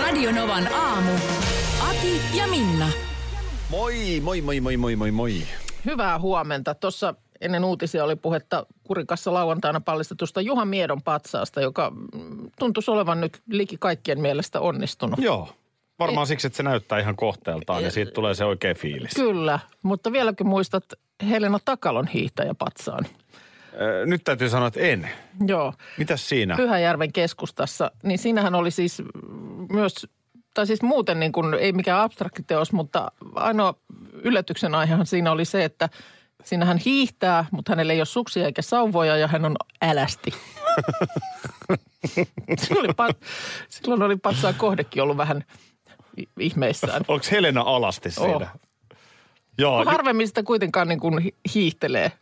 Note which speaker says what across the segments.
Speaker 1: Radionovan aamu. Ati ja Minna.
Speaker 2: Moi, moi, moi, moi, moi, moi, moi.
Speaker 3: Hyvää huomenta. Tuossa ennen uutisia oli puhetta Kurikassa lauantaina pallistetusta Juha Miedon patsaasta, joka tuntuisi olevan nyt liki kaikkien mielestä onnistunut.
Speaker 2: Joo. Varmaan siksi, että se näyttää ihan kohteeltaan ja siitä tulee se oikea fiilis.
Speaker 3: Kyllä, mutta vieläkö muistat Helena Takalon hiihtäjäpatsaan?
Speaker 2: Ö, Nyt täytyy sanoa, että en.
Speaker 3: Joo.
Speaker 2: Mitäs siinä?
Speaker 3: Pyhäjärven keskustassa, niin siinähän oli siis myös, tai siis muuten niin kuin, ei mikään abstraktiteos, mutta ainoa yllätyksen aihehan siinä oli se, että siinä hän hiihtää, mutta hänellä ei ole suksia eikä sauvoja ja hän on älästi. silloin, oli, pa- silloin oli patsaan kohdekin ollut vähän ihmeissään.
Speaker 2: Onko Helena alasti siinä?
Speaker 3: Oh.
Speaker 2: Joo.
Speaker 3: Harvemmin sitä kuitenkaan niin kuin hi- hiihtelee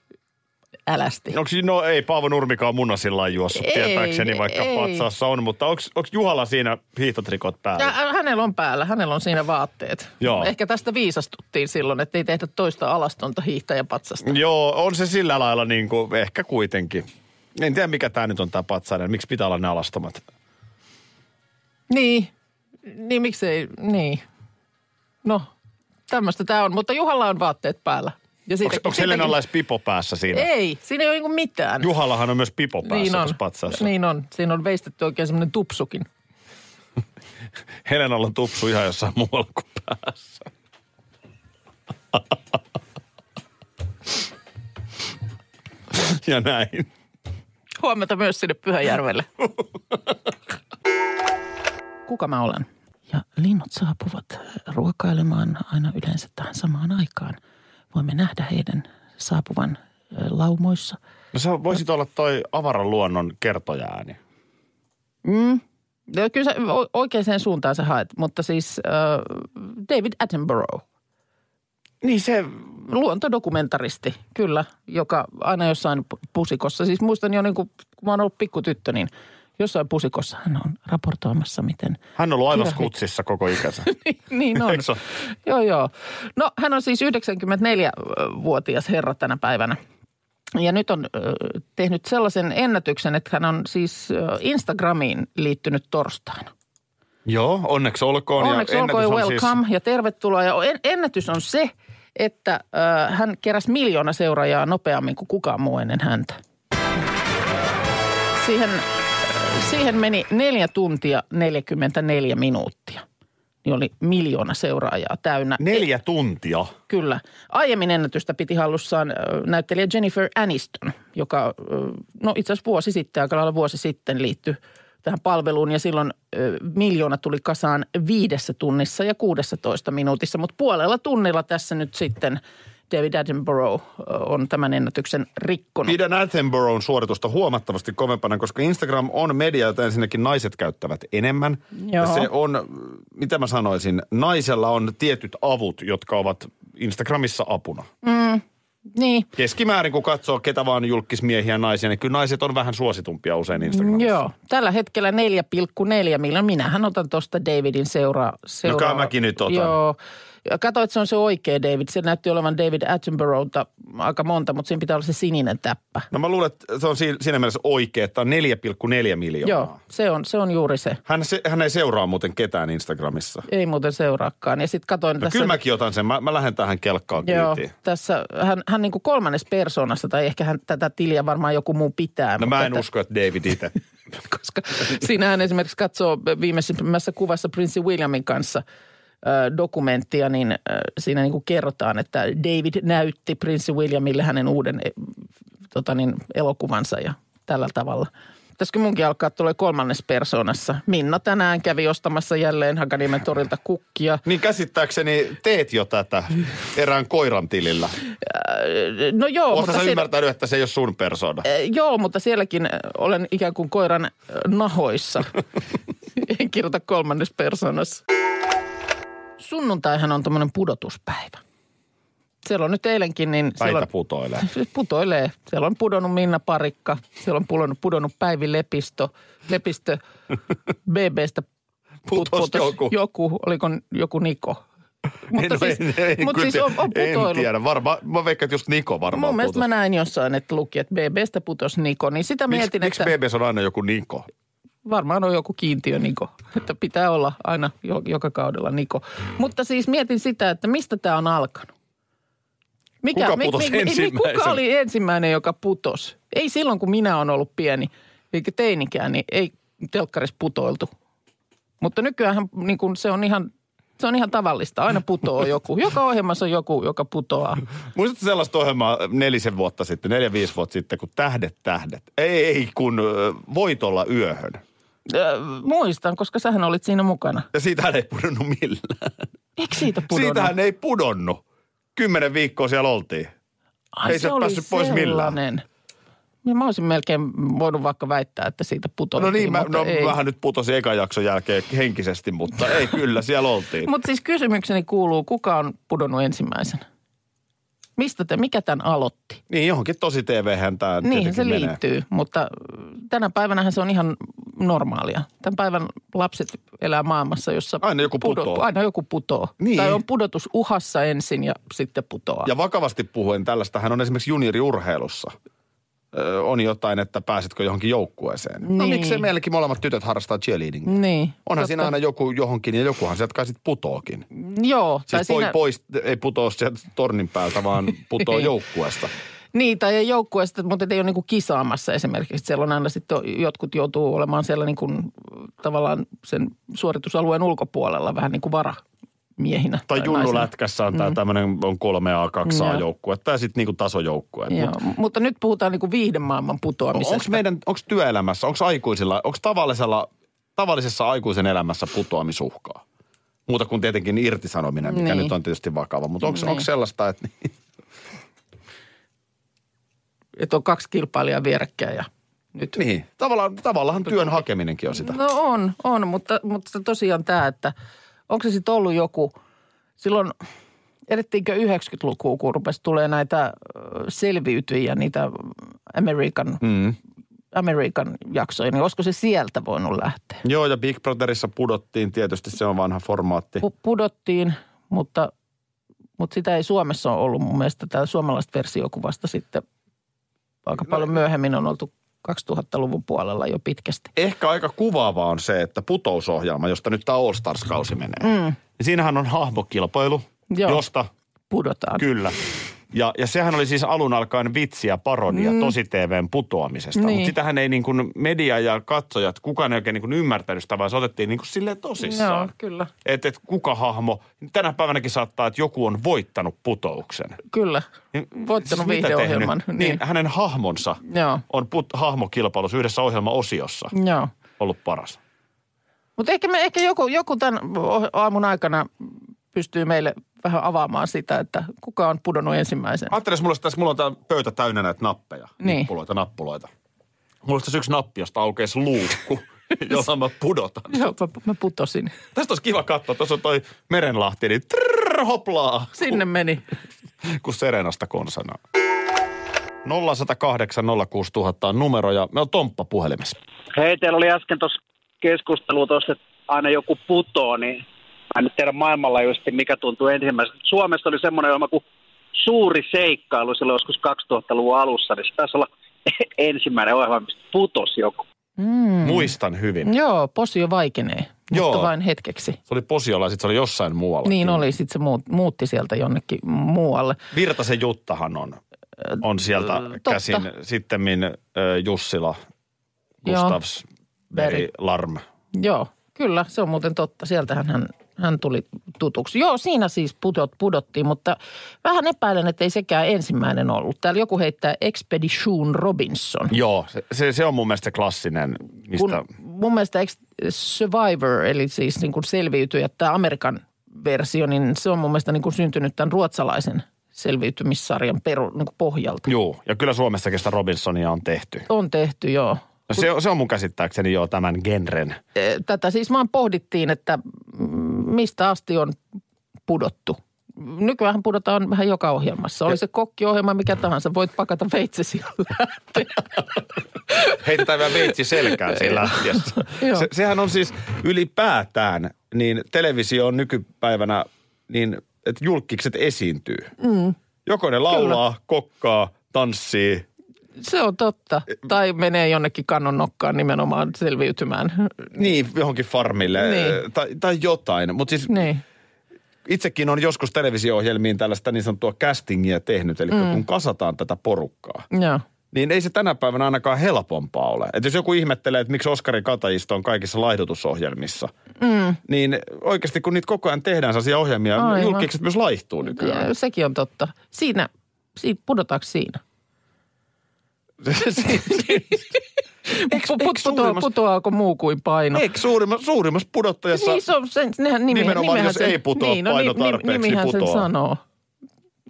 Speaker 3: älästi.
Speaker 2: Onko, no ei Paavo Nurmikaan munasilla juossut
Speaker 3: Ei,
Speaker 2: tietääkseni, vaikka
Speaker 3: ei.
Speaker 2: patsaassa on, mutta onko Juhalla siinä hiihtotrikot päällä?
Speaker 3: Ja hänellä on päällä, hänellä on siinä vaatteet.
Speaker 2: Joo.
Speaker 3: Ehkä tästä viisastuttiin silloin, että ei tehdä toista alastonta hiihtäjäpatsasta.
Speaker 2: Joo, on se sillä lailla niin kuin, ehkä kuitenkin. En tiedä, mikä tämä nyt on tämä patsainen. Miksi pitää olla ne alastomat?
Speaker 3: Niin, niin miksei, niin. No, tämmöistä tämä on, mutta Juhalla on vaatteet päällä. Ja
Speaker 2: Onko, onko Helenalla pipo päässä siinä?
Speaker 3: Ei, siinä ei ole niinku mitään.
Speaker 2: Juhallahan on myös pipo päässä
Speaker 3: niin on,
Speaker 2: tuossa patsaassa.
Speaker 3: niin on. Siinä on veistetty oikein semmoinen tupsukin.
Speaker 2: Helenalla on tupsu ihan jossain muualla kuin päässä. ja näin.
Speaker 3: Huomenta myös sinne Pyhäjärvelle. Kuka mä olen? Ja linnut saapuvat ruokailemaan aina yleensä tähän samaan aikaan. Voimme nähdä heidän saapuvan laumoissa.
Speaker 2: No sä voisit olla toi avaran luonnon kertojaääni.
Speaker 3: Mm. Ja Kyllä sä o- oikeaan suuntaan sä haet, mutta siis äh, David Attenborough,
Speaker 2: Niin se,
Speaker 3: luontodokumentaristi, kyllä, joka aina jossain pu- pusikossa. Siis muistan jo niin kuin, kun mä oon ollut pikkutyttö, niin jossain pusikossa hän on raportoimassa, miten
Speaker 2: hän on ollut aivan
Speaker 3: Kirahit.
Speaker 2: skutsissa koko ikänsä.
Speaker 3: niin on.
Speaker 2: Se ole?
Speaker 3: Joo, joo. No hän on siis 94-vuotias herra tänä päivänä. Ja nyt on ö, tehnyt sellaisen ennätyksen, että hän on siis ö, Instagramiin liittynyt torstaina.
Speaker 2: Joo, onneksi olkoon.
Speaker 3: Onneksi
Speaker 2: ja
Speaker 3: olkoon ja
Speaker 2: ennätys on
Speaker 3: welcome
Speaker 2: Siis,
Speaker 3: ja tervetuloa. Ja en- ennätys on se, että ö, hän keräsi miljoona seuraajaa nopeammin kuin kukaan muu ennen häntä. Siihen, siihen meni neljä tuntia 44 minuuttia. Niin oli miljoona seuraajaa täynnä.
Speaker 2: neljä tuntia.
Speaker 3: Kyllä. Aiemmin ennätystä piti hallussaan näyttelijä Jennifer Aniston, joka no itse asiassa vuosi sitten, aika lailla vuosi sitten liittyi tähän palveluun ja silloin ö, miljoona tuli kasaan viidessä tunnissa ja 16 minuutissa, mutta puolella tunnilla tässä nyt sitten David Attenborough on tämän ennätyksen rikkonut.
Speaker 2: Pidän Attenboroughin suoritusta huomattavasti kovempana, koska Instagram on media, jota ensinnäkin naiset käyttävät enemmän. Ja
Speaker 3: Joo.
Speaker 2: se on, mitä mä sanoisin, naisella on tietyt avut, jotka ovat Instagramissa apuna.
Speaker 3: Niin,
Speaker 2: Keskimäärin, kun katsoo ketä vaan julkismiehiä ja naisia, niin kyllä naiset on vähän suositumpia usein Instagramissa.
Speaker 3: joo. Tällä hetkellä 4,4 miljoonaa. Minähän otan tuosta Davidin seuraa. seuraa.
Speaker 2: No mäkin nyt otan.
Speaker 3: Joo. Ja Kato, että se on se oikea David. Se näytti olevan David Attenboroughta aika monta, mutta siinä pitää olla se sininen täppä.
Speaker 2: No mä luulen, että se on si- siinä mielessä oikea, että on 4,4 miljoonaa.
Speaker 3: Joo, se on, se on juuri se.
Speaker 2: Hän, se, hän ei seuraa muuten ketään Instagramissa.
Speaker 3: Ei muuten seuraakaan. Ja sitten katoin
Speaker 2: No
Speaker 3: tässä...
Speaker 2: kyllä mäkin otan sen. Mä, mä lähden tähän kelkkaan
Speaker 3: Joo,
Speaker 2: kyytiin.
Speaker 3: tässä hän, hän niin kuin kolmannes persoonasta, tai ehkä hän tätä tiliä varmaan joku muu pitää.
Speaker 2: No
Speaker 3: mutta
Speaker 2: mä en
Speaker 3: että-
Speaker 2: usko, että David itse.
Speaker 3: koska siinä hän esimerkiksi katsoo viimeisimmässä kuvassa Prince Williamin kanssa dokumenttia, niin siinä niin kuin kerrotaan, että David näytti Prince Williamille hänen uuden e, tota niin, elokuvansa ja tällä tavalla. Pitäisikö munkin alkaa tulee kolmannes persoonassa? Minna tänään kävi ostamassa jälleen Hakaniemen torilta kukkia.
Speaker 2: Niin käsittääkseni teet jo tätä erään koiran tilillä.
Speaker 3: No joo,
Speaker 2: Oletko
Speaker 3: mutta
Speaker 2: sä
Speaker 3: siellä,
Speaker 2: ymmärtänyt, että se ei ole sun persona?
Speaker 3: Eh, joo, mutta sielläkin olen ikään kuin koiran nahoissa. en kirjoita kolmannes persoonassa. Sunnuntaihan on tämmöinen pudotuspäivä. Siellä on nyt eilenkin, niin
Speaker 2: Päitä
Speaker 3: on,
Speaker 2: putoilee.
Speaker 3: putoilee. Siellä on pudonnut Minna Parikka, siellä on pudonnut, pudonnut Päivi Lepisto, Lepistö BBstä
Speaker 2: Putos joku.
Speaker 3: joku. Oliko joku Niko? Mutta
Speaker 2: En-
Speaker 3: siis,
Speaker 2: en- en kyllä
Speaker 3: siis on, on
Speaker 2: tiedä. En tiedä. Varmaan, mä veikkaan, että just Niko varmaan
Speaker 3: Mun mielestä
Speaker 2: putos.
Speaker 3: mä näin jossain, että luki, että BBstä putos Niko, niin sitä
Speaker 2: Miksi,
Speaker 3: mietin,
Speaker 2: miksi
Speaker 3: että
Speaker 2: BBS on aina joku Niko?
Speaker 3: Varmaan on joku kiintiö Niko, että pitää olla aina jo, joka kaudella Niko. Mutta siis mietin sitä, että mistä tämä on alkanut.
Speaker 2: Kuka putosi
Speaker 3: Kuka
Speaker 2: ensimmäisenä?
Speaker 3: oli ensimmäinen, joka putos? Ei silloin, kun minä olen ollut pieni, eikä teinikään, niin ei telkkarissa putoiltu. Mutta nykyään niin kun se on ihan se on ihan tavallista. Aina putoaa joku. Joka ohjelmassa on joku, joka putoaa.
Speaker 2: Muistatko sellaista ohjelmaa nelisen vuotta sitten, neljä, viisi vuotta sitten, kun Tähdet, tähdet? Ei, ei kun ö, Voitolla yöhön.
Speaker 3: Ö, muistan, koska sähän olit siinä mukana.
Speaker 2: Ja siitähän ei pudonnut millään.
Speaker 3: Eikö siitä pudonnut?
Speaker 2: Siitähän ei pudonnut. Kymmenen viikkoa siellä oltiin.
Speaker 3: Ai,
Speaker 2: ei
Speaker 3: se
Speaker 2: se
Speaker 3: oli
Speaker 2: päässyt pois millään.
Speaker 3: Ja mä olisin melkein voinut vaikka väittää, että siitä putoiltiin,
Speaker 2: No niin, mä, no,
Speaker 3: ei.
Speaker 2: vähän nyt putosi ekan jakson jälkeen henkisesti, mutta ei kyllä, siellä oltiin.
Speaker 3: Mutta siis kysymykseni kuuluu, kuka on pudonnut ensimmäisenä? Mistä te, mikä tämän aloitti?
Speaker 2: Niin, johonkin tosi TV-hän tämä
Speaker 3: Niihin se
Speaker 2: menee.
Speaker 3: liittyy, mutta tänä päivänä se on ihan normaalia. Tämän päivän lapset elää maailmassa, jossa
Speaker 2: Aina joku putoo.
Speaker 3: aina joku putoo.
Speaker 2: Niin.
Speaker 3: Tai on pudotus uhassa ensin ja sitten putoaa.
Speaker 2: Ja vakavasti puhuen, tällaistähän on esimerkiksi junioriurheilussa. On jotain, että pääsetkö johonkin joukkueeseen. No
Speaker 3: Niin.
Speaker 2: miksi meilläkin molemmat tytöt harrastaa cheerleadingia?
Speaker 3: Niin.
Speaker 2: Onhan
Speaker 3: totta.
Speaker 2: siinä aina joku johonkin ja jokuhan sieltä kai sit putookin.
Speaker 3: Joo. tai
Speaker 2: Siis
Speaker 3: siinä,
Speaker 2: pois, ei putoo sieltä tornin päältä, vaan putoo
Speaker 3: Ei.
Speaker 2: joukkueesta.
Speaker 3: Niin, tai ei joukkueesta, mutta ei ole niin kuin kisaamassa esimerkiksi. Siellä on aina sitten, jotkut joutuu olemaan siellä niin kuin, tavallaan sen suoritusalueen ulkopuolella vähän niin kuin varamiehinä.
Speaker 2: Tai
Speaker 3: naisina.
Speaker 2: junnulätkässä on mm. tämmöinen, on kolme A, kaksi A
Speaker 3: Joo.
Speaker 2: joukkuetta ja sitten niinku tasojoukkueet.
Speaker 3: Joo,
Speaker 2: Mut
Speaker 3: mutta nyt puhutaan niin kuin viihdemaailman putoamisesta.
Speaker 2: Onko meidän, onko työelämässä, onko aikuisilla, onko tavallisella, tavallisessa aikuisen elämässä putoamisuhkaa? Muuta kuin tietenkin irtisanominen, mikä
Speaker 3: Niin.
Speaker 2: nyt on tietysti vakava. Mutta onko,
Speaker 3: Niin.
Speaker 2: sellaista, että
Speaker 3: Että on kaksi kilpailijaa vierekkäin ja nyt.
Speaker 2: niin, tavallaan, tavallaan työn hakeminenkin on sitä.
Speaker 3: No on, on, mutta, mutta tosiaan tämä, että onko se sitten ollut joku, silloin edettiinkö 90-lukua, kun rupesi tulee näitä selviytyjiä, niitä American,
Speaker 2: Mm.
Speaker 3: American jaksoja, niin olisiko se sieltä voinut lähteä?
Speaker 2: Joo, ja Big Brotherissa pudottiin, tietysti se on vanha formaatti.
Speaker 3: Pu- pudottiin, mutta, mutta sitä ei Suomessa ole ollut mun mielestä. Tämä suomalaista versiokuvasta sitten aika paljon myöhemmin on oltu 2000-luvun puolella jo pitkästi.
Speaker 2: Ehkä aika kuvaavaa on se, että putousohjelma, josta nyt tämä All Stars-kausi menee, mm. niin siinähän on hahmokilpailu,
Speaker 3: Joo.
Speaker 2: josta
Speaker 3: Pudotaan.
Speaker 2: Kyllä. Ja, ja sehän oli siis alun alkaen vitsi ja parodia mm. tosi TVn putoamisesta.
Speaker 3: Niin.
Speaker 2: Mutta sitähän ei niin kuin media ja katsojat, kukaan ei oikein niin kuin ymmärtänyt sitä, vaan se otettiin niin kuin silleen tosissaan.
Speaker 3: Joo, kyllä.
Speaker 2: Että et kuka hahmo, tänä päivänäkin saattaa, että joku on voittanut putouksen.
Speaker 3: Kyllä.
Speaker 2: Niin,
Speaker 3: Voittanut
Speaker 2: mitä
Speaker 3: viihdeohjelman.
Speaker 2: tehnyt? Niin. hänen hahmonsa
Speaker 3: Joo,
Speaker 2: on put, hahmokilpailussa yhdessä ohjelmaosiossa
Speaker 3: joo.
Speaker 2: ollut paras.
Speaker 3: Mutta ehkä, me, ehkä joku, joku tämän aamun aikana pystyy meille vähän avaamaan sitä, että kuka on pudonnut ensimmäisen.
Speaker 2: Ajattelin, mulla tässä, mulla on tämä pöytä täynnä näitä nappeja.
Speaker 3: Niin.
Speaker 2: Nappuloita, nappuloita. Mulla olisi tässä yksi nappi, josta aukeisi luukku, jolla mä pudotan.
Speaker 3: Joo, mä, mä putosin.
Speaker 2: Tästä olisi kiva katsoa. Tuossa on toi merenlahti, niin trrr, hoplaa,
Speaker 3: Sinne meni.
Speaker 2: kun Serenasta konsana. 0108 06000 on numero ja me on Tomppa puhelimessa.
Speaker 4: Hei, teillä oli äsken tuossa keskustelu tuossa, että aina joku putoo, niin mä en nyt tiedä maailmanlaajuisesti, mikä tuntuu ensimmäisenä. Suomessa oli semmoinen ohjelma kuin Suuri seikkailu silloin joskus 2000-luvun alussa, niin se taisi olla ensimmäinen ohjelma, mistä putosi joku.
Speaker 3: Mm.
Speaker 2: Muistan hyvin.
Speaker 3: Joo, posio vaikenee,
Speaker 2: Joo.
Speaker 3: mutta vain hetkeksi.
Speaker 2: Se oli Posiolla ja sitten se oli jossain muualla.
Speaker 3: Niin oli, sitten se muut, muutti sieltä jonnekin muualle.
Speaker 2: Virtasen Juttahan on, on sieltä
Speaker 3: totta.
Speaker 2: käsin. Sittemmin äh, Jussila. Gustavs, Beri,
Speaker 3: Beri.
Speaker 2: Larm.
Speaker 3: Joo, kyllä, se on muuten totta. Sieltähän hän hän tuli tutuksi. Joo, siinä siis pudot, pudottiin, mutta vähän epäilen, että ei sekään ensimmäinen ollut. Täällä joku heittää Expedition Robinson.
Speaker 2: Joo, se, se, se on mun mielestä klassinen, mistä...
Speaker 3: Kun mun mielestä Survivor, eli siis niin kuin selviytyjät, tämä Amerikan versio, niin se on mun mielestä niin kuin syntynyt tämän ruotsalaisen selviytymissarjan peru, niin kuin pohjalta.
Speaker 2: Joo, ja kyllä Suomessakin sitä Robinsonia on tehty.
Speaker 3: On tehty, joo.
Speaker 2: No se, on- se on mun käsittääkseni jo tämän genren.
Speaker 3: Tätä siis vaan pohdittiin, että mistä asti on pudottu. Nykyään pudotaan vähän joka ohjelmassa. Oli se kokkiohjelma mikä tahansa, voit pakata veitsesi ja lähteä.
Speaker 2: Heitetään vielä veitsi selkään siinä lähtiessä.
Speaker 3: Joo.
Speaker 2: Se, sehän on siis ylipäätään, niin televisio on nykypäivänä niin, että julkikset esiintyy. Mm. Joko ne laulaa, kokkaa, tanssii.
Speaker 3: Se on totta. Tai menee jonnekin kannon nokkaan nimenomaan selviytymään.
Speaker 2: Niin, johonkin farmille
Speaker 3: Niin.
Speaker 2: niin. tai, tai jotain. Mutta siis
Speaker 3: Niin.
Speaker 2: itsekin on joskus televisio-ohjelmiin tällaista niin sanottua castingia tehnyt. Eli mm. kun kasataan tätä porukkaa,
Speaker 3: Joo.
Speaker 2: niin ei se tänä päivänä ainakaan helpompaa ole. Että jos joku ihmettelee, että miksi Oskari Katajisto on kaikissa laihdutusohjelmissa, mm. niin oikeasti kun niitä koko ajan tehdään sellaisia ohjelmia,
Speaker 3: Aivan.
Speaker 2: julkikset myös laihtuu nykyään.
Speaker 3: Ja sekin on totta. Siinä, siinä pudotaanko siinä?
Speaker 2: Eikö-
Speaker 3: Pu-
Speaker 2: eikö
Speaker 3: put- putoa, putoaako muu kuin paino?
Speaker 2: Eikö suurimmassa, suurimmassa pudottajassa,
Speaker 3: Niin, se on, sen, nehän, nimi,
Speaker 2: Nimenomaan,
Speaker 3: nimehän
Speaker 2: jos
Speaker 3: sen,
Speaker 2: ei putoa
Speaker 3: niin, no,
Speaker 2: paino
Speaker 3: ni-
Speaker 2: tarpeeksi, niin
Speaker 3: nimihän sen
Speaker 2: putoaa.
Speaker 3: sanoo.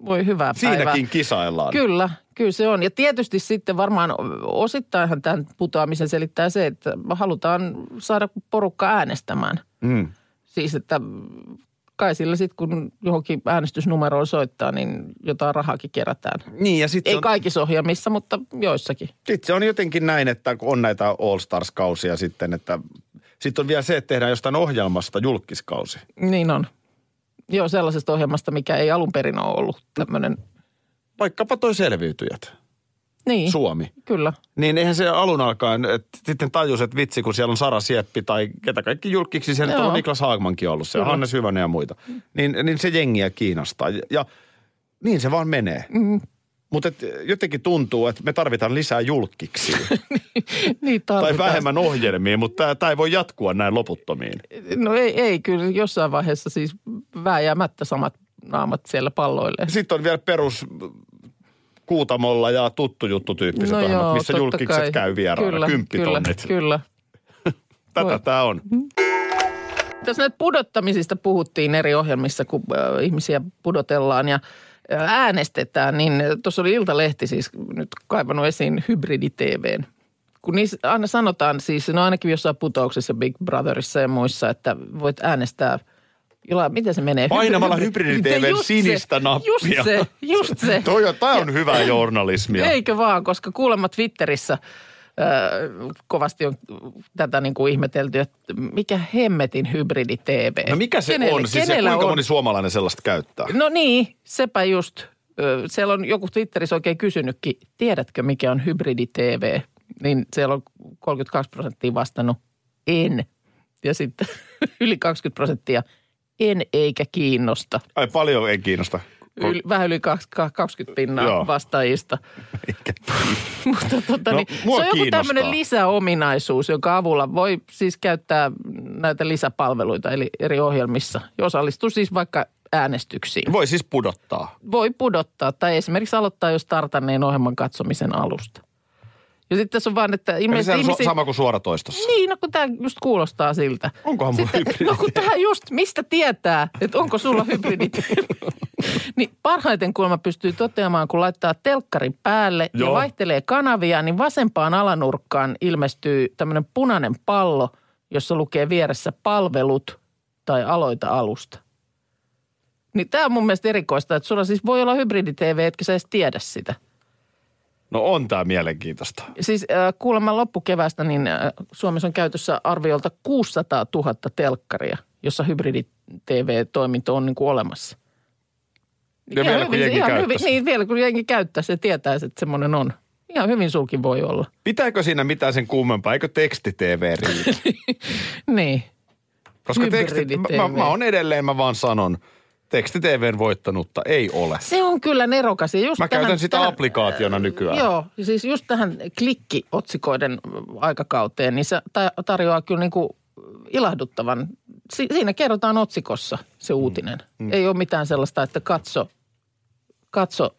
Speaker 3: Voi hyvää päivää.
Speaker 2: siinäkin kisaillaan.
Speaker 3: Kyllä, kyllä se on. Ja tietysti sitten varmaan osittainhan tämän putoamisen selittää se, että halutaan saada porukka äänestämään.
Speaker 2: Mm.
Speaker 3: Siis, että kai sillä sitten kun johonkin äänestysnumeroon soittaa, niin jotain rahaakin kerätään.
Speaker 2: Niin, ja sitten
Speaker 3: Ei
Speaker 2: on,
Speaker 3: kaikissa ohjelmissa, mutta joissakin.
Speaker 2: sit se on jotenkin näin, että kun on näitä All Stars-kausia sitten, että sitten on vielä se, että tehdään jostain ohjelmasta julkiskausi.
Speaker 3: Niin on. Joo, sellaisesta ohjelmasta, mikä ei alun perin ole ollut tämmöinen.
Speaker 2: Vaikkapa toi selviytyjät,
Speaker 3: Niin,
Speaker 2: Suomi.
Speaker 3: kyllä.
Speaker 2: Niin eihän se alun alkaen, että sitten tajus, että vitsi, kun siellä on Sara Sieppi tai ketä kaikki julkiksi, siellä on Niklas Haagmankin ollut
Speaker 3: Kyllä.
Speaker 2: Hannes Hyvänen ja muita. Niin, niin se jengiä kiinnostaa. Ja, ja niin se vaan menee. Mm. Mutta jotenkin tuntuu, että me tarvitaan lisää julkiksi.
Speaker 3: Niin
Speaker 2: tai
Speaker 3: tarvitaan.
Speaker 2: vähemmän ohjelmia, mutta tämä ei voi jatkua näin loputtomiin.
Speaker 3: No ei, ei, kyllä jossain vaiheessa siis vääjäämättä samat naamat siellä palloille.
Speaker 2: Sitten on vielä perus Kuutamolla ja tuttu juttu tyyppiset
Speaker 3: No
Speaker 2: ohjelmat,
Speaker 3: joo,
Speaker 2: missä
Speaker 3: totta
Speaker 2: julkikset
Speaker 3: kai.
Speaker 2: käy vieraana.
Speaker 3: Kyllä,
Speaker 2: Kymppitonnit.
Speaker 3: Kyllä, kyllä.
Speaker 2: Tätä tämä on.
Speaker 3: Tässä näitä pudottamisista puhuttiin eri ohjelmissa, kun ihmisiä pudotellaan ja äänestetään, niin tuossa oli Iltalehti siis nyt kaivannut esiin hybridi-TVn. Kun niissä aina sanotaan siis, no ainakin jossain putouksessa Big Brotherissa ja muissa, että voit äänestää jollain, miten se menee?
Speaker 2: Painamalla
Speaker 3: Hybrid-
Speaker 2: hybridi-TVn
Speaker 3: Just se,
Speaker 2: sinistä nappia.
Speaker 3: Just se, just se.
Speaker 2: Toi on, tää on hyvää journalismia.
Speaker 3: Eikö vaan, koska kuulemma Twitterissä kovasti on tätä niin kuin ihmetelty, että mikä hemmetin hybridi-TV.
Speaker 2: No mikä se
Speaker 3: Kenelle-
Speaker 2: on? Siis ja
Speaker 3: kenellä
Speaker 2: kuinka
Speaker 3: on?
Speaker 2: moni suomalainen sellaista käyttää?
Speaker 3: No niin, sepä just. Ö, Siellä on joku Twitterissä oikein kysynytkin, tiedätkö mikä on hybridi-TV? Niin siellä on 32 prosenttia vastannut, en. Ja sitten yli 20 prosenttia, en eikä kiinnosta.
Speaker 2: Ai paljon ei kiinnosta.
Speaker 3: Yli, vähän yli kaksi- ka- 20 pinnaa
Speaker 2: Joo.
Speaker 3: vastaajista. Mutta tota,
Speaker 2: No,
Speaker 3: niin, se on joku tämmöinen lisäominaisuus, jonka avulla voi siis käyttää näitä lisäpalveluita eli eri ohjelmissa. Osallistuu siis vaikka äänestyksiin.
Speaker 2: Voi siis pudottaa.
Speaker 3: Voi pudottaa tai esimerkiksi aloittaa jo startanneen ohjelman katsomisen alusta. Ja sitten tässä on vaan, että
Speaker 2: Eli
Speaker 3: ilmeisesti
Speaker 2: se on
Speaker 3: ihmisiä...
Speaker 2: sama kuin suoratoistossa.
Speaker 3: Niin, no kun tämä just kuulostaa siltä.
Speaker 2: Onkohan mulla hybridi?
Speaker 3: No kun tähän just, mistä tietää, että onko sulla hybridit? niin parhaiten kuulemma pystyy toteamaan, kun laittaa telkkarin päälle Joo. ja vaihtelee kanavia, niin vasempaan alanurkkaan ilmestyy tämmöinen punainen pallo, jossa lukee vieressä palvelut tai aloita alusta. Niin tämä on mun mielestä erikoista, että sulla siis voi olla hybridi-TV, etkä sä edes tiedä sitä.
Speaker 2: No on tää mielenkiintoista.
Speaker 3: Siis äh, kuulemma loppukevästä niin äh, Suomessa on käytössä arviolta 600 000 telkkaria, jossa hybridi-TV-toiminto on niin kuin olemassa.
Speaker 2: Ja vielä kun jengi
Speaker 3: ihan hyvin, niin, vielä kun jengi käyttää, se tietää, että semmoinen on. Ihan hyvin sulkin voi olla.
Speaker 2: Pitääkö siinä mitään sen kummempaa? Eikö teksti-TV riitä?
Speaker 3: Niin.
Speaker 2: Koska teksti,
Speaker 3: Hybridi-TV.
Speaker 2: mä, mä on edelleen, mä vaan sanon, teksti-TVn voittanutta ei ole.
Speaker 3: Se on kyllä nerokas. Ja just
Speaker 2: Mä
Speaker 3: tähän,
Speaker 2: käytän sitä
Speaker 3: tähän,
Speaker 2: applikaationa nykyään.
Speaker 3: Joo, siis just tähän klikkiotsikoiden aikakauteen, niin se ta- tarjoaa kyllä niin kuin ilahduttavan si- siinä kerrotaan otsikossa se uutinen. Mm. Ei ole mitään sellaista, että katso, katso,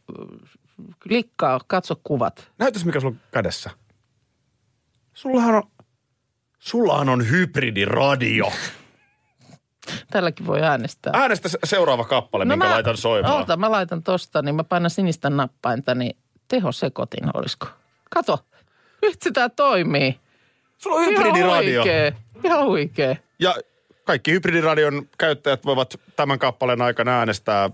Speaker 3: klikkaa, katso kuvat.
Speaker 2: Näytäs mikä sulla on kädessä. Sullahan on, sullahan on hybridiradio.
Speaker 3: Tälläkin voi äänestää.
Speaker 2: Äänestä se- seuraava kappale, no minkä
Speaker 3: mä,
Speaker 2: laitan soimaan.
Speaker 3: Ota, mä laitan tosta, niin mä painan sinistä nappainta, niin tehosekotin olisiko. Kato, vitsi tää toimii.
Speaker 2: Sulla on
Speaker 3: Ihan
Speaker 2: hybridiradio.
Speaker 3: huikee, ihan huikee.
Speaker 2: Ja kaikki hybridiradion käyttäjät voivat tämän kappaleen aikana äänestää,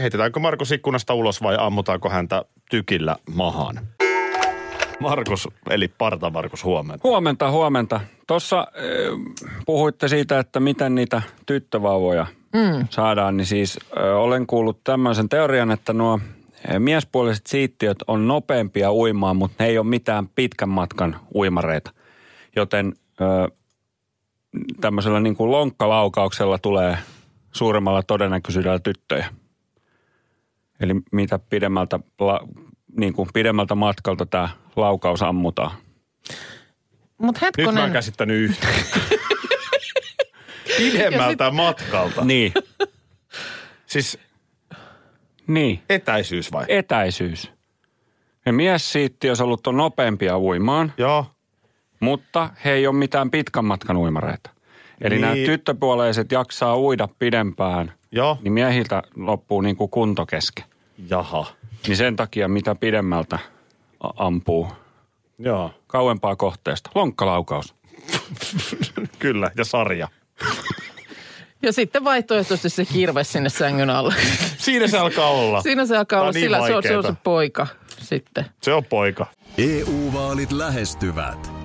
Speaker 2: heitetäänkö Markus ikkunasta ulos vai ammutaanko häntä tykillä mahaan. Markus, eli Parta Markus, huomenta.
Speaker 5: Huomenta, huomenta. Tuossa äh, puhuitte siitä, että miten niitä tyttövauvoja mm. saadaan, niin siis äh, olen kuullut tämmöisen teorian, että nuo äh, miespuoliset siittiöt on nopeampia uimaan, mutta ne ei ole mitään pitkän matkan uimareita. Joten äh, tämmöisellä niin kuin lonkkalaukauksella tulee suuremmalla todennäköisyydellä tyttöjä. Eli mitä pidemmältä, la, niin kuin pidemmältä matkalta tämä laukaus ammutaan.
Speaker 3: Mutta
Speaker 2: Nyt mä
Speaker 3: hetkonen,
Speaker 2: käsittänyt yhtä. Pidemmältä matkalta.
Speaker 5: Niin,
Speaker 2: Siis
Speaker 5: niin.
Speaker 2: etäisyys vai?
Speaker 5: Etäisyys. Ja mies siitti olisi ollut on nopeampia uimaan,
Speaker 2: Joo.
Speaker 5: mutta he ei ole mitään pitkän matkan uimareita. Eli
Speaker 2: Niin.
Speaker 5: nämä tyttöpuoleiset jaksaa uida pidempään,
Speaker 2: Joo.
Speaker 5: niin miehiltä loppuu niin kuin kunto kesken.
Speaker 2: Jaha.
Speaker 5: Niin sen takia mitä pidemmältä ampuu
Speaker 2: Joo.
Speaker 5: kauempaa kohteesta. Lonkkalaukaus.
Speaker 2: Kyllä, ja sarja.
Speaker 3: ja sitten vaihtoehtoisesti se kirves sinne sängyn alle.
Speaker 2: Siinä se alkaa olla.
Speaker 3: Siinä se alkaa olla
Speaker 2: on niin
Speaker 3: sillä, se on, se on se poika sitten.
Speaker 2: Se on poika.
Speaker 6: EU-vaalit lähestyvät.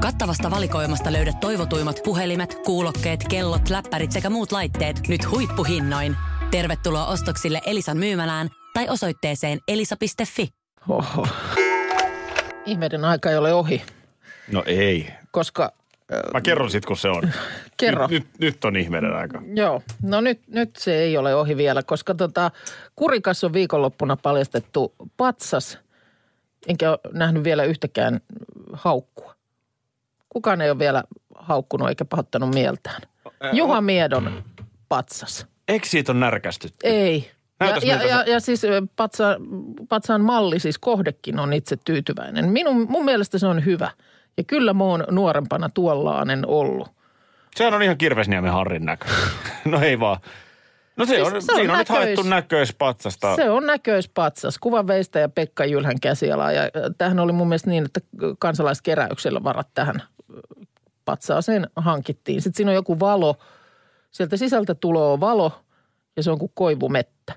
Speaker 1: Kattavasta valikoimasta löydät toivotuimmat puhelimet, kuulokkeet, kellot, läppärit sekä muut laitteet nyt huippuhinnoin. Tervetuloa ostoksille Elisan myymälään tai osoitteeseen elisa.fi.
Speaker 3: Oho. Ihmeiden aika ei ole ohi,
Speaker 2: No ei.
Speaker 3: koska...
Speaker 2: Mä kerron sit, kun se on.
Speaker 3: Kerro.
Speaker 2: Nyt, nyt, nyt on ihmeiden aika.
Speaker 3: Joo, no nyt, nyt se ei ole ohi vielä, koska tota, Kurikas on viikonloppuna paljastettu patsas, enkä ole nähnyt vielä yhtäkään haukkua. Kukaan ei ole vielä haukkunut eikä pahoittanut mieltään. Juha Miedon patsas.
Speaker 2: Eikö siitä on närkästytty?
Speaker 3: Ei. Ja,
Speaker 2: Näytäs,
Speaker 3: ja, ja,
Speaker 2: se-
Speaker 3: ja siis patsa, patsaan malli, siis kohdekin on itse tyytyväinen. Minun, mun mielestä se on hyvä. Ja kyllä mä oon nuorempana tuollaanen ollut.
Speaker 2: Sehän on ihan Kirvesniemen Harrin näkö. no ei vaan. No se
Speaker 3: Siis
Speaker 2: on,
Speaker 3: se on
Speaker 2: siinä on nyt
Speaker 3: näköis-
Speaker 2: haettu näköispatsasta.
Speaker 3: Se on näköispatsas. Ja Pekka Jylhän käsiala. Ja ö, tämähän oli mun mielestä niin, että kansalaiskeräyksellä varat tähän patsaaseen hankittiin. Sitten siinä on joku valo. Sieltä sisältä tulee valo ja se on kuin koivumettä.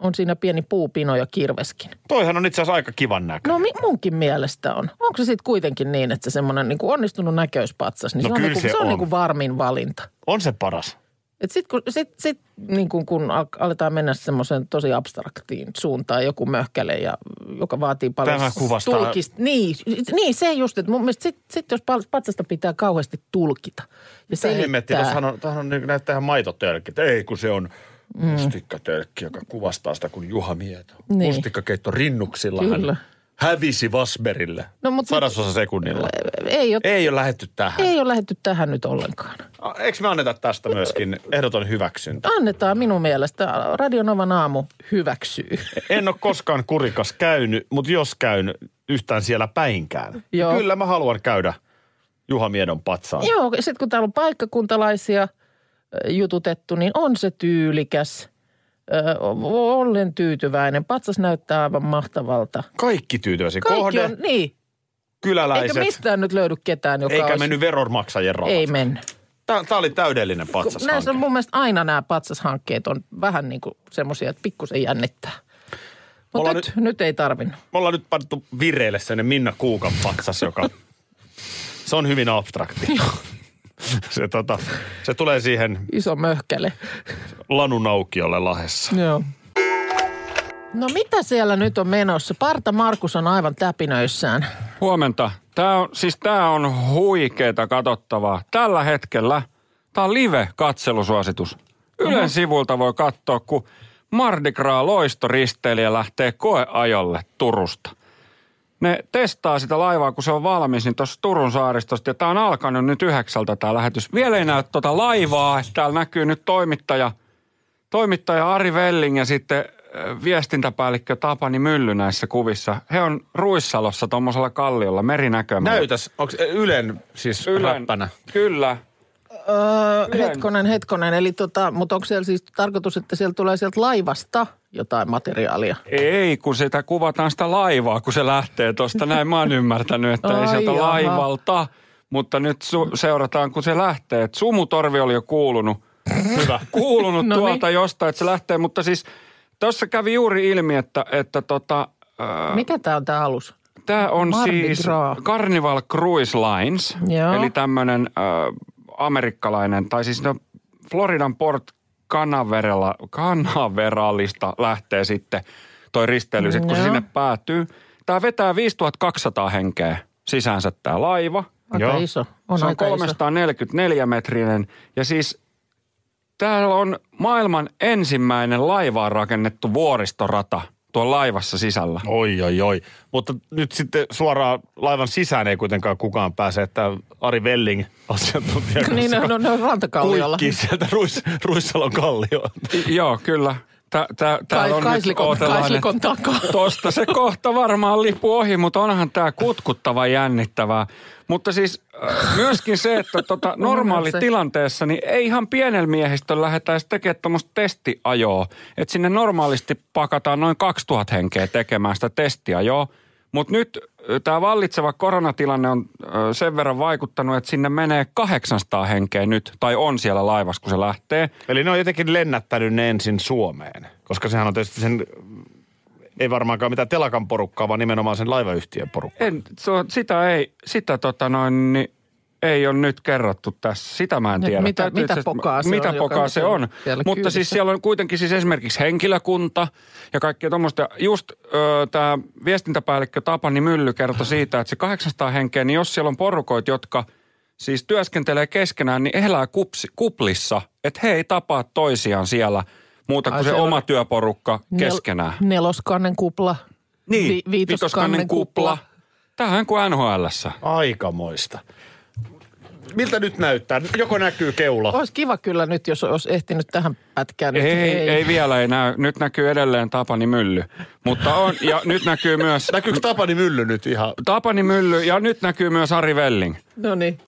Speaker 3: On siinä pieni puupino ja kirveskin.
Speaker 2: Toihan on itse asiassa aika kivan näkö.
Speaker 3: No mi- munkin mielestä on. Onko se sitten kuitenkin niin, että se semmoinen niin onnistunut näköispatsas, niin
Speaker 2: No
Speaker 3: se on, niin kuin,
Speaker 2: se
Speaker 3: se on,
Speaker 2: on.
Speaker 3: niin kuin varmin valinta.
Speaker 2: On se paras.
Speaker 3: Et sit kun, sit, sit, niin kun, kun al- aletaan mennä semmoiseen tosi abstraktiin suuntaan, joku möhkäle, ja, joka vaatii paljon
Speaker 2: Tämä kuvastaa-
Speaker 3: tulkista. Niin, niin, se just, että mun mielestä sit, sit jos patsasta pitää kauheasti tulkita ja
Speaker 2: Se hemmetti, tuossahan on, tuohan on niin näyttää ihan maitotölkki. Ei, kun se on mustikkatölkki, joka kuvastaa sitä kuin Juha Mieto.
Speaker 3: Niin.
Speaker 2: Mustikkakeitto rinnuksilla
Speaker 3: Kyllä.
Speaker 2: hän hävisi Vasberille.
Speaker 3: No, mutta-
Speaker 2: Sadasosa sekunnilla.
Speaker 3: Ei ole,
Speaker 2: Ei ole lähetty tähän.
Speaker 3: ei ole lähdetty tähän nyt ollenkaan.
Speaker 2: Eikö me anneta tästä myöskin ehdoton hyväksyntä?
Speaker 3: Annetaan minun mielestä. Radionovan aamu hyväksyy.
Speaker 2: En ole koskaan kurikas käynyt, mutta jos käyn yhtään siellä päinkään,
Speaker 3: Joo.
Speaker 2: kyllä mä haluan käydä Juha Miedon patsaan.
Speaker 3: Joo, sitten kun täällä on paikkakuntalaisia jututettu, niin on se tyylikäs. Ö, olen tyytyväinen. Patsas näyttää aivan mahtavalta.
Speaker 2: Kaikki tyytyväisiä.
Speaker 3: Kaikki
Speaker 2: Kohde,
Speaker 3: on, niin.
Speaker 2: kyläläiset.
Speaker 3: Eikä mistään nyt löydy ketään, joka
Speaker 2: Eikä
Speaker 3: olisi...
Speaker 2: mennyt veronmaksajien rahat.
Speaker 3: Ei mennyt.
Speaker 2: Tämä, tämä oli täydellinen
Speaker 3: Näissä on
Speaker 2: patsashanke.
Speaker 3: mun mielestä aina nämä patsashankkeet on vähän niin kuin semmoisia, että pikkusen jännittää. Mutta nyt-
Speaker 2: nyt...
Speaker 3: nyt ei tarvinnut.
Speaker 2: Me ollaan nyt pantu vireille sellainen Minna Kuukan patsas, joka... se on hyvin abstrakti. se, tota, se tulee siihen
Speaker 3: Iso möhkäle.
Speaker 2: lanun aukiolle lahessa.
Speaker 3: Joo. No mitä siellä nyt on menossa? Parta Markus on aivan täpinöissään.
Speaker 5: Huomenta. Tämä on, siis tämä on huikeeta katsottavaa. Tällä hetkellä tämä on live-katselusuositus. Ylen sivulta voi katsoa, kun Mardi Gras loistoristeilijä lähtee koeajolle Turusta. Ne testaa sitä laivaa, kun se on valmis, niin tuossa Turun saaristosta. Ja tämä on alkanut nyt yhdeksältä tämä lähetys. Vielä ei näy tuota laivaa, täällä näkyy nyt toimittaja, toimittaja Ari Velling ja sitten äh, viestintäpäällikkö Tapani Mylly näissä kuvissa. He on Ruissalossa tuommoisella kalliolla merinäkömällä.
Speaker 2: Näytäs, onko Ylen siis
Speaker 5: Ylen,
Speaker 2: räppänä?
Speaker 5: Kyllä.
Speaker 3: Öö, hetkonen, hetkonen. Eli tota, mutta onko siellä siis tarkoitus, että siellä tulee sieltä laivasta jotain materiaalia?
Speaker 5: Ei, kun sitä kuvataan sitä laivaa, kun se lähtee tuosta. Näin mä oon ymmärtänyt, että ei
Speaker 3: Ai
Speaker 5: sieltä
Speaker 3: jaha.
Speaker 5: laivalta. Mutta nyt su- seurataan, kun se lähtee. Et sumutorvi oli jo kuulunut,
Speaker 2: Hyvä.
Speaker 5: kuulunut
Speaker 3: No niin.
Speaker 5: tuolta jostain, että se lähtee. Mutta siis tuossa kävi juuri ilmi, että, että tota, äh,
Speaker 3: Mikä tämä on tämä alus?
Speaker 5: Tämä on
Speaker 3: Mardi
Speaker 5: siis
Speaker 3: Gras.
Speaker 5: Carnival Cruise Lines,
Speaker 3: Joo.
Speaker 5: eli tämmöinen äh, amerikkalainen, tai siis no Floridan Port Canaveralla, Canaveralista lähtee sitten toi risteily, sit kun se
Speaker 3: Joo.
Speaker 5: sinne päätyy. Tämä vetää 5200 henkeä sisäänsä tämä laiva.
Speaker 3: Aika
Speaker 2: Joo.
Speaker 3: iso. On
Speaker 5: se on
Speaker 3: aika iso.
Speaker 5: 344 metrinen ja siis täällä on maailman ensimmäinen laivaan rakennettu vuoristorata tuolla laivassa sisällä.
Speaker 2: Oi, oi, oi. Mutta nyt sitten suoraan laivan sisään ei kuitenkaan kukaan pääse, että Ari Velling, asiantuntija,
Speaker 3: Niin, no, no, no rantakalliolla.
Speaker 2: sieltä Ruis, Ruissalon kallio.
Speaker 5: Joo, kyllä. Tää, tää, täällä on nyt
Speaker 3: kaislikon,
Speaker 5: ootellaan,
Speaker 3: kaislikon takaa.
Speaker 5: Tosta se kohta varmaan lipu ohi, mutta onhan tämä kutkuttava jännittävää. Mutta siis äh, myöskin se, että tota, normaali tilanteessa niin ei ihan pienellä miehistöllä lähdetä edes tekemään tuommoista testiajoa. Että sinne normaalisti pakataan noin 2000 henkeä tekemään sitä testiajoa. Mutta nyt tämä vallitseva koronatilanne on sen verran vaikuttanut, että sinne menee 800 henkeä nyt, tai on siellä laivassa, kun se lähtee.
Speaker 2: Eli ne on jotenkin lennättänyt ne ensin Suomeen, koska sehän on tietysti sen, ei varmaankaan mitään telakan porukkaa, vaan nimenomaan sen laivayhtiön porukkaa.
Speaker 5: En, se on, sitä ei, sitä tota noin, niin ei ole nyt kerrottu tässä. Sitä mä en tiedä.
Speaker 3: mitä-
Speaker 5: Täytyy
Speaker 3: mitä pokaa se
Speaker 5: mitä
Speaker 3: on,
Speaker 5: pokaa se
Speaker 3: on
Speaker 5: Mutta siis
Speaker 3: kyydissä?
Speaker 5: siellä on kuitenkin siis esimerkiksi henkilökunta ja kaikkea tuommoista. Just tämä viestintäpäällikkö Tapani Mylly kertoi siitä, että se 800 henkeä, niin jos siellä on porukoit, jotka siis työskentelee keskenään, niin elää kupsi, kuplissa. Että he ei tapaa toisiaan siellä muuta
Speaker 3: Ai
Speaker 5: kuin se
Speaker 3: siellä on
Speaker 5: oma työporukka keskenään.
Speaker 3: Nel, neloskannen kupla.
Speaker 5: Niin,
Speaker 3: Vi, viitoskannen kupla.
Speaker 5: Tämähän kuin NHLssä.
Speaker 2: Aikamoista. Miltä nyt näyttää? Joko näkyy keula?
Speaker 3: Olisi kiva kyllä nyt, jos olisi ehtinyt tähän pätkään. Nyt
Speaker 5: Ei, ei, ei vielä ei näy. Nyt näkyy edelleen Tapani Mylly. Mutta on, ja nyt näkyy myös
Speaker 2: Näkyykö Tapani Mylly nyt ihan?
Speaker 5: Tapani Mylly ja nyt näkyy myös Ari Velling.
Speaker 3: No niin.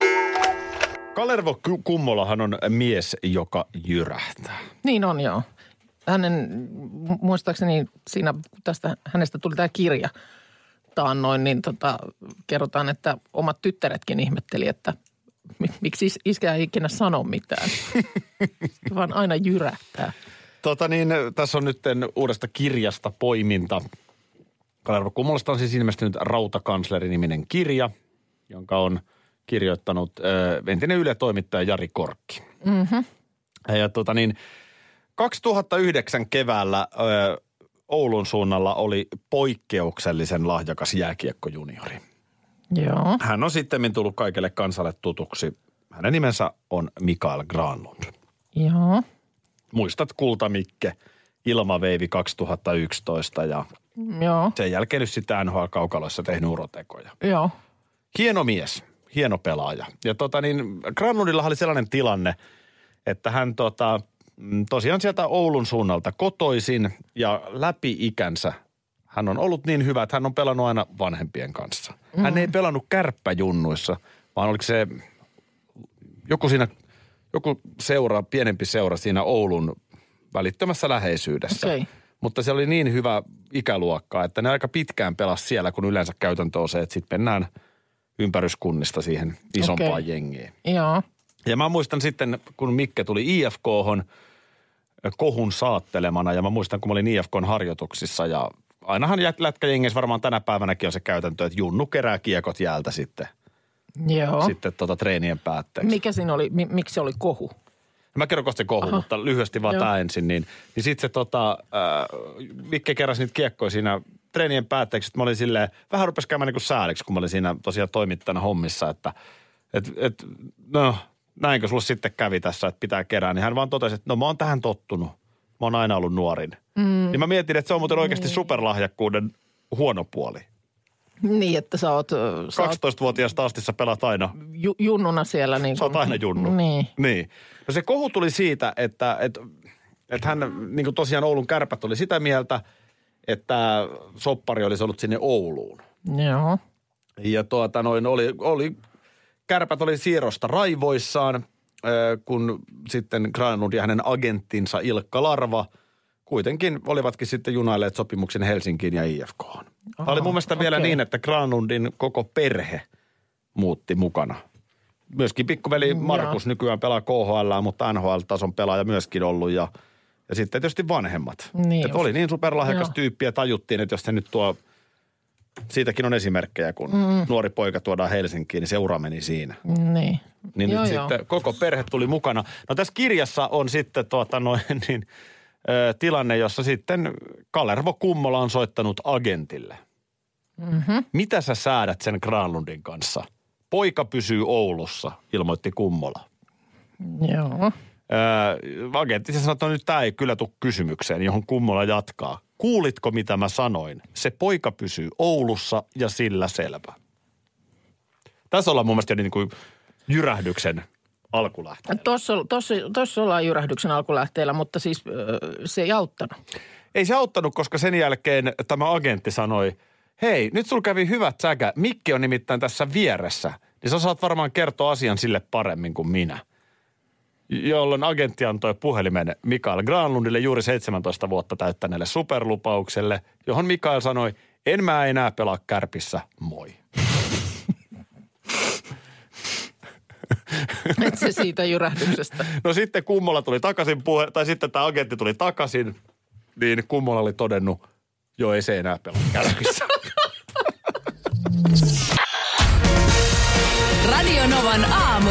Speaker 2: Kalervo Ku- Kummolahan on mies, joka jyrähtää.
Speaker 3: Niin on joo. Hänen, mu- muistaakseni siinä, kun tästä hänestä tuli tämä kirja taannoin, niin tota, kerrotaan, että omat tyttäretkin ihmetteli, että miksi is- iskä ei ikinä sano mitään, vaan aina jyrähtää.
Speaker 2: Tota niin, tässä on nyt uudesta kirjasta poiminta. Kalervo Kummolasta on siis ilmestynyt Rautakansleri-niminen kirja, jonka on kirjoittanut ö, entinen Yle-toimittaja Jari Korkki. Mm-hmm. Ja tota niin, 2009 keväällä ö, Oulun suunnalla oli poikkeuksellisen lahjakas jääkiekkojuniori.
Speaker 3: Joo.
Speaker 2: Hän on sitten tullut kaikille kansalle tutuksi. Hänen nimensä on Mikael Granlund.
Speaker 3: Joo.
Speaker 2: Muistat Kultamikke, Ilmaveivi 2011 ja
Speaker 3: Joo.
Speaker 2: sen jälkeen nyt sitten NHL-kaukaloissa tehnyt urotekoja.
Speaker 3: Joo.
Speaker 2: Hieno mies, hieno pelaaja. Ja tota niin, Granlundilla oli sellainen tilanne, että hän tota, mm, tosiaan sieltä Oulun suunnalta kotoisin ja läpi ikänsä hän on ollut niin hyvä, että hän on pelannut aina vanhempien kanssa. Mm. Hän ei pelannut kärppäjunnuissa, vaan oliko se joku siinä, joku seura, pienempi seura siinä Oulun välittömässä läheisyydessä.
Speaker 3: Okei.
Speaker 2: Mutta se oli niin hyvä ikäluokka, että ne aika pitkään pelasi siellä, kun yleensä käytäntö on se, että sitten mennään ympäryskunnista siihen isompaan
Speaker 3: Okei.
Speaker 2: jengiin.
Speaker 3: Joo.
Speaker 2: Ja mä muistan sitten, kun Mikke tuli IFKhon kohun saattelemana, ja mä muistan, kun mä olin IFKn harjoituksissa, ja ainahan lätkäjengeissä varmaan tänä päivänäkin on se käytäntö, että Junnu kerää kiekot jäältä sitten,
Speaker 3: Joo.
Speaker 2: sitten tota treenien päätteeksi.
Speaker 3: Mikä siinä oli, mi, miksi se oli kohu?
Speaker 2: Mä kerron kohta se kohu,
Speaker 3: Aha.
Speaker 2: mutta lyhyesti vaan tämä ensin. Niin, niin sitten se tota, äh, Mikke keräsi niitä kiekkoja siinä treenien päätteeksi. Sitten mä olin silleen, vähän rupesi käymään niin kuin sääliksi, kun mä olin siinä tosiaan toimittajana hommissa, että et, et, no näinkö sulla sitten kävi tässä, että pitää kerää. Niin hän vaan totesi, että no mä oon tähän tottunut. Mä oon aina ollut nuorin. Mm. Niin mä mietin, että se on muuten oikeasti superlahjakkuuden huono puoli.
Speaker 3: Niin, että sä oot, sä oot
Speaker 2: 12-vuotiaasta asti sä pelaat aina
Speaker 3: ju, junnuna siellä. Niin
Speaker 2: Sä oot aina junnu.
Speaker 3: Niin.
Speaker 2: niin. No se kohu tuli siitä, että, että, että hän, niin kuin tosiaan Oulun kärpät oli sitä mieltä, että soppari olisi ollut sinne Ouluun.
Speaker 3: Joo.
Speaker 2: Ja tuota noin oli, oli kärpät oli siirrosta raivoissaan, kun sitten Granlund ja hänen agenttinsa Ilkka Larva kuitenkin olivatkin sitten junailleet sopimuksen Helsinkiin ja IFKhan. Tämä oli mun mielestä vielä
Speaker 3: okei.
Speaker 2: niin, että Granlundin koko perhe muutti mukana. Myöskin pikkuveli Markus nykyään pelaa KHL, mutta NHL-tason pelaaja myöskin ollut ja, ja sitten tietysti vanhemmat.
Speaker 3: Niin
Speaker 2: oli niin superlahjakas
Speaker 3: Joo.
Speaker 2: tyyppi ja tajuttiin, että jos se nyt tuo, siitäkin on esimerkkejä, kun mm. nuori poika tuodaan Helsinkiin, niin se ura meni siinä.
Speaker 3: Niin.
Speaker 2: Niin
Speaker 3: joo,
Speaker 2: nyt
Speaker 3: joo.
Speaker 2: sitten koko perhe tuli mukana. No tässä kirjassa on sitten tuota noin, niin, ö, tilanne, jossa sitten Kalervo Kummola on soittanut agentille. Mm-hmm. Mitä sä säädät sen Granlundin kanssa? Poika pysyy Oulussa, ilmoitti Kummola.
Speaker 3: Joo.
Speaker 2: Öö, agentti sanoi, että no nyt tämä ei kyllä tule kysymykseen, johon Kummola jatkaa. Kuulitko, mitä mä sanoin? Se poika pysyy Oulussa ja sillä selvä. Tässä ollaan mun mielestä jo niin kuin jyrähdyksen alkulähteellä.
Speaker 3: Tuossa, tuossa, tuossa ollaan jyrähdyksen alkulähteellä, mutta siis se ei auttanut.
Speaker 2: Ei se auttanut, koska sen jälkeen tämä agentti sanoi, hei, nyt sulla kävi hyvät säkä. Mikki on nimittäin tässä vieressä, niin sä saat varmaan kertoa asian sille paremmin kuin minä. Jolloin agentti antoi puhelimen Mikael Granlundille juuri 17 vuotta täyttäneelle superlupaukselle, johon Mikael sanoi, en mä enää pelaa kärpissä, moi.
Speaker 3: Et se siitä jyrähdyksestä.
Speaker 2: No sitten Kummola tuli takaisin, puhe, tai sitten tämä agentti tuli takaisin, niin Kummola oli todennut, joo ei se enää pelaa kärpissä.
Speaker 1: Radio Novan aamu.